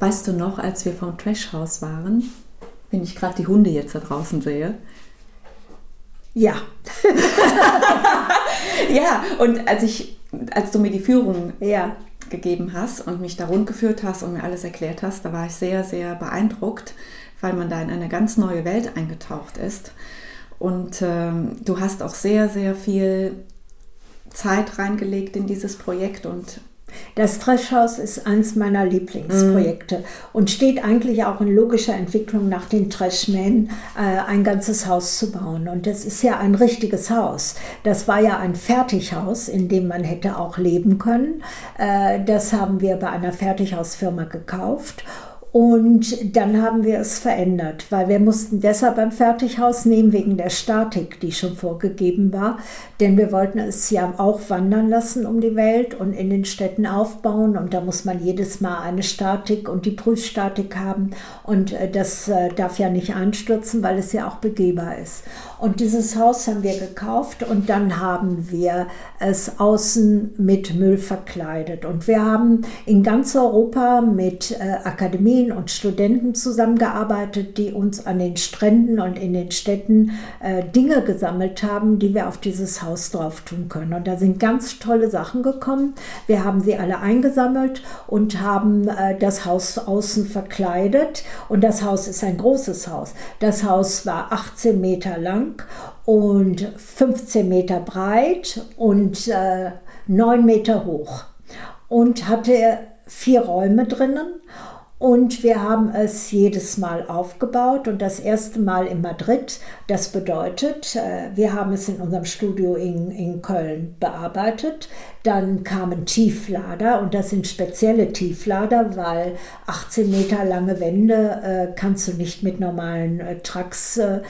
Weißt du noch, als wir vom Trashhaus waren, wenn ich gerade die Hunde jetzt da draußen sehe? Ja. ja, und als ich, als du mir die Führung ja. gegeben hast und mich da rund geführt hast und mir alles erklärt hast, da war ich sehr, sehr beeindruckt, weil man da in eine ganz neue Welt eingetaucht ist. Und ähm, du hast auch sehr, sehr viel Zeit reingelegt in dieses Projekt und das Trashhaus ist eins meiner Lieblingsprojekte mm. und steht eigentlich auch in logischer Entwicklung nach den Trashmen, äh, ein ganzes Haus zu bauen. Und das ist ja ein richtiges Haus. Das war ja ein Fertighaus, in dem man hätte auch leben können. Äh, das haben wir bei einer Fertighausfirma gekauft. Und dann haben wir es verändert, weil wir mussten deshalb beim Fertighaus nehmen wegen der Statik, die schon vorgegeben war. Denn wir wollten es ja auch wandern lassen um die Welt und in den Städten aufbauen. Und da muss man jedes Mal eine Statik und die Prüfstatik haben. Und äh, das äh, darf ja nicht einstürzen, weil es ja auch begehbar ist. Und dieses Haus haben wir gekauft und dann haben wir es außen mit Müll verkleidet. Und wir haben in ganz Europa mit äh, Akademien und Studenten zusammengearbeitet, die uns an den Stränden und in den Städten äh, Dinge gesammelt haben, die wir auf dieses Haus drauf tun können. Und da sind ganz tolle Sachen gekommen. Wir haben sie alle eingesammelt und haben äh, das Haus außen verkleidet. Und das Haus ist ein großes Haus. Das Haus war 18 Meter lang und 15 Meter breit und äh, 9 Meter hoch und hatte vier Räume drinnen. Und wir haben es jedes Mal aufgebaut und das erste Mal in Madrid. Das bedeutet, äh, wir haben es in unserem Studio in, in Köln bearbeitet. Dann kamen Tieflader und das sind spezielle Tieflader, weil 18 Meter lange Wände äh, kannst du nicht mit normalen äh, Trucks äh,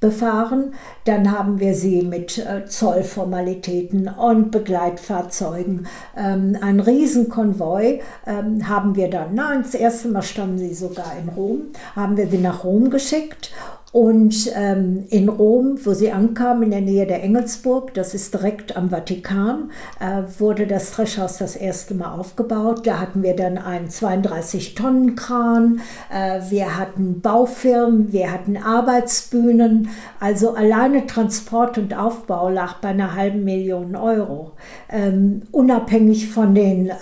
befahren. Dann haben wir sie mit äh, Zollformalitäten und Begleitfahrzeugen. Ähm, ein Riesenkonvoi ähm, haben wir dann, nein, das erste Mal standen sie sogar in Rom, haben wir sie nach Rom geschickt und ähm, in Rom, wo sie ankam, in der Nähe der Engelsburg, das ist direkt am Vatikan, äh, wurde das Dreschhaus das erste Mal aufgebaut. Da hatten wir dann einen 32-Tonnen-Kran, äh, wir hatten Baufirmen, wir hatten Arbeitsbühnen. Also alleine Transport und Aufbau lag bei einer halben Million Euro. Ähm, unabhängig von den äh,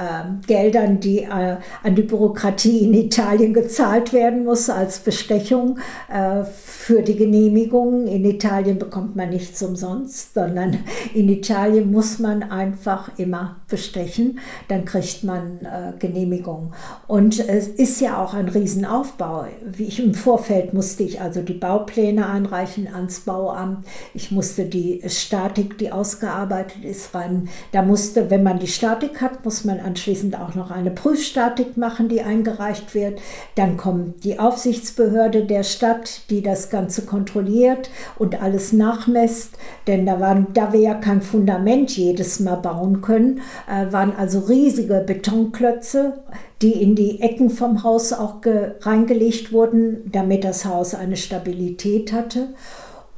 Geldern, die äh, an die Bürokratie in Italien gezahlt werden muss als Bestechung äh, für die Genehmigung. In Italien bekommt man nichts umsonst, sondern in Italien muss man einfach immer bestechen, dann kriegt man äh, Genehmigung. Und es ist ja auch ein Riesenaufbau. Wie ich im Vorfeld musste ich also die Baupläne einreichen ans Bauamt. Ich musste die Statik, die ausgearbeitet ist, rein. Da musste, wenn man die Statik hat, muss man anschließend auch noch eine Prüfstatik machen, die eingereicht wird. Dann kommt die Aufsichtsbehörde der Stadt, die das Ganze kontrolliert und alles nachmesst, denn da, waren, da wir ja kein Fundament jedes Mal bauen können, äh, waren also riesige Betonklötze, die in die Ecken vom Haus auch reingelegt wurden, damit das Haus eine Stabilität hatte.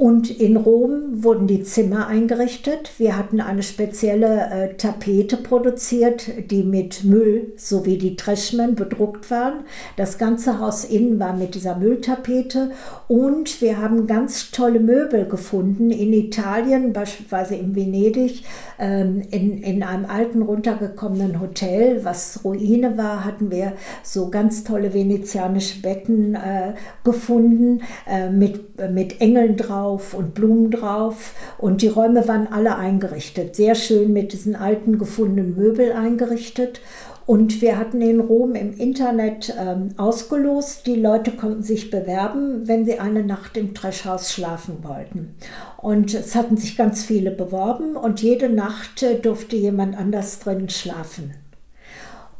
Und in Rom wurden die Zimmer eingerichtet. Wir hatten eine spezielle äh, Tapete produziert, die mit Müll sowie die Trashmen bedruckt waren. Das ganze Haus innen war mit dieser Mülltapete. Und wir haben ganz tolle Möbel gefunden in Italien, beispielsweise in Venedig, ähm, in, in einem alten runtergekommenen Hotel, was Ruine war, hatten wir so ganz tolle venezianische Betten äh, gefunden äh, mit, mit Engeln drauf drauf und Blumen drauf und die Räume waren alle eingerichtet, sehr schön mit diesen alten gefundenen Möbel eingerichtet. Und wir hatten in Rom im Internet ähm, ausgelost. Die Leute konnten sich bewerben, wenn sie eine Nacht im Trashhaus schlafen wollten. Und es hatten sich ganz viele beworben und jede Nacht äh, durfte jemand anders drin schlafen.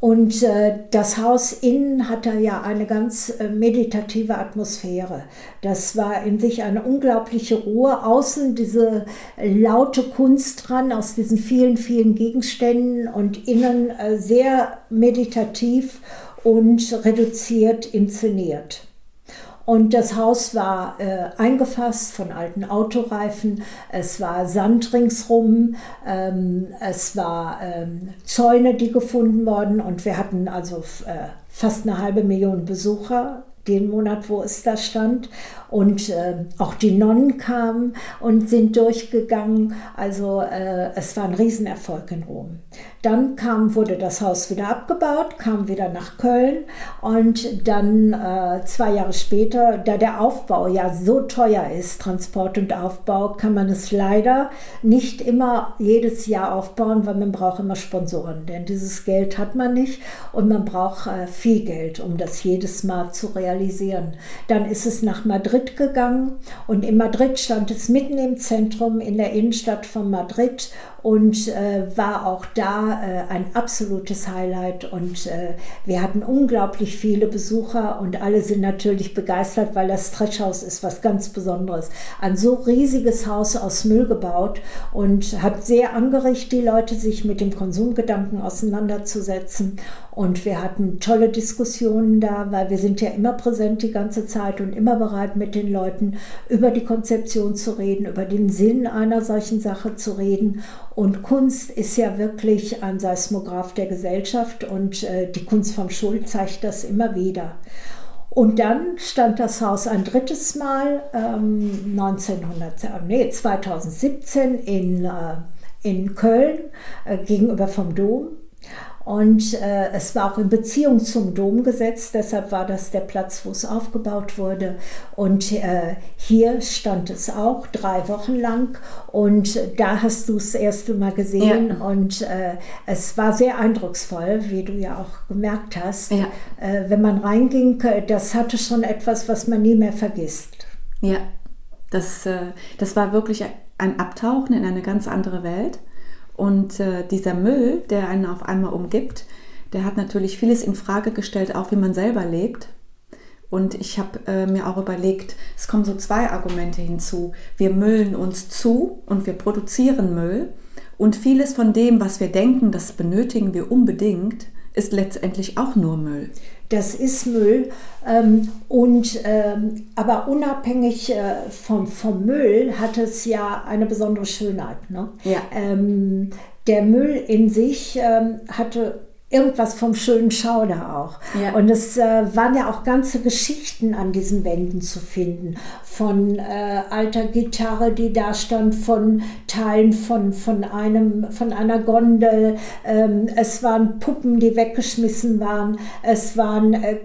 Und äh, das Haus innen hatte ja eine ganz äh, meditative Atmosphäre. Das war in sich eine unglaubliche Ruhe. Außen diese laute Kunst dran aus diesen vielen, vielen Gegenständen und innen äh, sehr meditativ und reduziert inszeniert. Und das Haus war äh, eingefasst von alten Autoreifen. Es war Sand ringsrum. Ähm, es war ähm, Zäune, die gefunden wurden. Und wir hatten also äh, fast eine halbe Million Besucher den Monat, wo es da stand. Und äh, auch die Nonnen kamen und sind durchgegangen. Also äh, es war ein Riesenerfolg in Rom. Dann kam, wurde das Haus wieder abgebaut, kam wieder nach Köln und dann äh, zwei Jahre später, da der Aufbau ja so teuer ist, Transport und Aufbau, kann man es leider nicht immer jedes Jahr aufbauen, weil man braucht immer Sponsoren, denn dieses Geld hat man nicht und man braucht äh, viel Geld, um das jedes Mal zu realisieren. Dann ist es nach Madrid gegangen und in Madrid stand es mitten im Zentrum in der Innenstadt von Madrid und äh, war auch da äh, ein absolutes Highlight. Und äh, wir hatten unglaublich viele Besucher und alle sind natürlich begeistert, weil das Treschhaus ist was ganz Besonderes. Ein so riesiges Haus aus Müll gebaut und hat sehr angeregt, die Leute sich mit dem Konsumgedanken auseinanderzusetzen. Und wir hatten tolle Diskussionen da, weil wir sind ja immer präsent die ganze Zeit und immer bereit, mit den Leuten über die Konzeption zu reden, über den Sinn einer solchen Sache zu reden. Und Kunst ist ja wirklich ein Seismograph der Gesellschaft und äh, die Kunst vom Schuld zeigt das immer wieder. Und dann stand das Haus ein drittes Mal ähm, 1900, nee, 2017 in, äh, in Köln äh, gegenüber vom Dom. Und äh, es war auch in Beziehung zum Dom gesetzt, deshalb war das der Platz, wo es aufgebaut wurde. Und äh, hier stand es auch drei Wochen lang. Und da hast du es erste Mal gesehen. Ja. Und äh, es war sehr eindrucksvoll, wie du ja auch gemerkt hast. Ja. Äh, wenn man reinging, äh, das hatte schon etwas, was man nie mehr vergisst. Ja, das, äh, das war wirklich ein Abtauchen in eine ganz andere Welt. Und äh, dieser Müll, der einen auf einmal umgibt, der hat natürlich vieles in Frage gestellt, auch wie man selber lebt. Und ich habe äh, mir auch überlegt, es kommen so zwei Argumente hinzu. Wir müllen uns zu und wir produzieren Müll. Und vieles von dem, was wir denken, das benötigen wir unbedingt, ist letztendlich auch nur Müll das ist Müll. Ähm, und, ähm, aber unabhängig äh, vom, vom Müll hat es ja eine besondere Schönheit. Ne? Ja. Ähm, der Müll in sich ähm, hatte irgendwas vom schönen Schauder auch. Ja. Und es äh, waren ja auch ganze Geschichten an diesen Wänden zu finden. Von äh, alter Gitarre, die da stand, von Teilen von, von, einem, von einer Gondel. Ähm, es waren Puppen, die weggeschmissen waren. Es waren äh,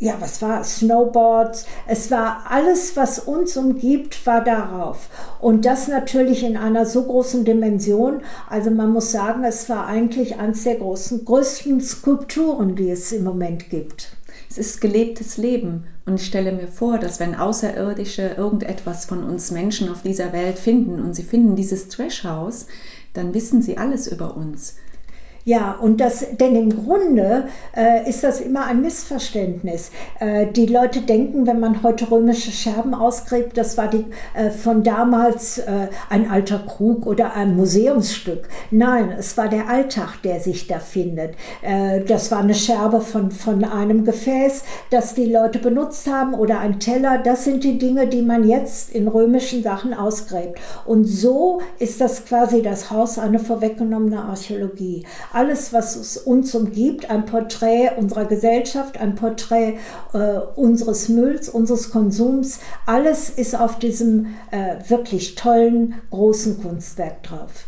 ja, was war Snowboards? Es war alles, was uns umgibt, war darauf. Und das natürlich in einer so großen Dimension. Also man muss sagen, es war eigentlich eines der großen, größten Skulpturen, die es im Moment gibt. Es ist gelebtes Leben. Und ich stelle mir vor, dass wenn Außerirdische irgendetwas von uns Menschen auf dieser Welt finden und sie finden dieses Trashhaus, dann wissen sie alles über uns. Ja, und das, denn im Grunde äh, ist das immer ein Missverständnis. Äh, die Leute denken, wenn man heute römische Scherben ausgräbt, das war die, äh, von damals äh, ein alter Krug oder ein Museumsstück. Nein, es war der Alltag, der sich da findet. Äh, das war eine Scherbe von, von einem Gefäß, das die Leute benutzt haben oder ein Teller. Das sind die Dinge, die man jetzt in römischen Sachen ausgräbt. Und so ist das quasi das Haus eine vorweggenommene Archäologie alles, was uns umgibt, ein Porträt unserer Gesellschaft, ein Porträt äh, unseres Mülls, unseres Konsums, alles ist auf diesem äh, wirklich tollen, großen Kunstwerk drauf.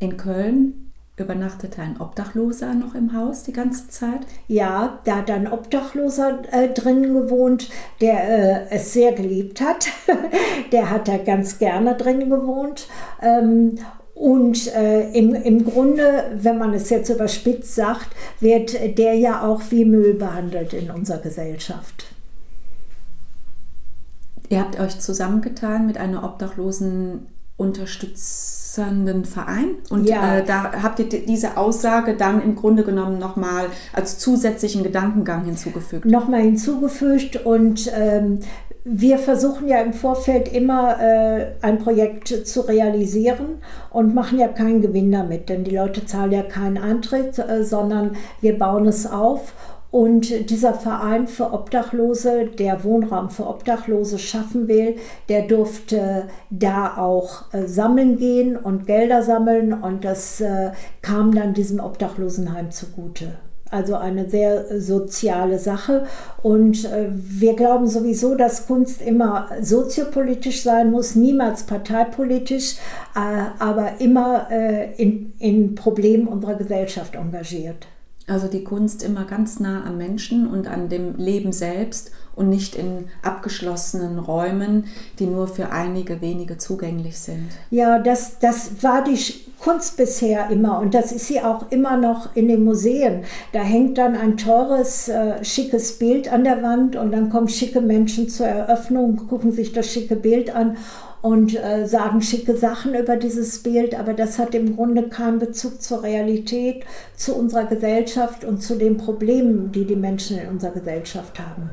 In Köln übernachtete ein Obdachloser noch im Haus die ganze Zeit? Ja, da hat ein Obdachloser äh, drin gewohnt, der äh, es sehr geliebt hat. der hat da ganz gerne drin gewohnt. Ähm, und äh, im, im Grunde, wenn man es jetzt überspitzt sagt, wird der ja auch wie Müll behandelt in unserer Gesellschaft. Ihr habt euch zusammengetan mit einer obdachlosen unterstützenden Verein und ja. äh, da habt ihr diese Aussage dann im Grunde genommen nochmal als zusätzlichen Gedankengang hinzugefügt. Nochmal hinzugefügt und ähm, wir versuchen ja im Vorfeld immer äh, ein Projekt zu realisieren und machen ja keinen Gewinn damit, denn die Leute zahlen ja keinen Eintritt, äh, sondern wir bauen es auf. Und dieser Verein für Obdachlose, der Wohnraum für Obdachlose schaffen will, der durfte da auch äh, sammeln gehen und Gelder sammeln und das äh, kam dann diesem Obdachlosenheim zugute. also eine sehr soziale Sache. Und äh, wir glauben sowieso, dass Kunst immer soziopolitisch sein muss, niemals parteipolitisch, äh, aber immer äh, in, in Problemen unserer Gesellschaft engagiert. Also die Kunst immer ganz nah am Menschen und an dem Leben selbst und nicht in abgeschlossenen Räumen, die nur für einige wenige zugänglich sind. Ja, das, das war die Kunst bisher immer und das ist sie auch immer noch in den Museen. Da hängt dann ein teures, äh, schickes Bild an der Wand und dann kommen schicke Menschen zur Eröffnung, gucken sich das schicke Bild an und äh, sagen schicke Sachen über dieses Bild, aber das hat im Grunde keinen Bezug zur Realität, zu unserer Gesellschaft und zu den Problemen, die die Menschen in unserer Gesellschaft haben.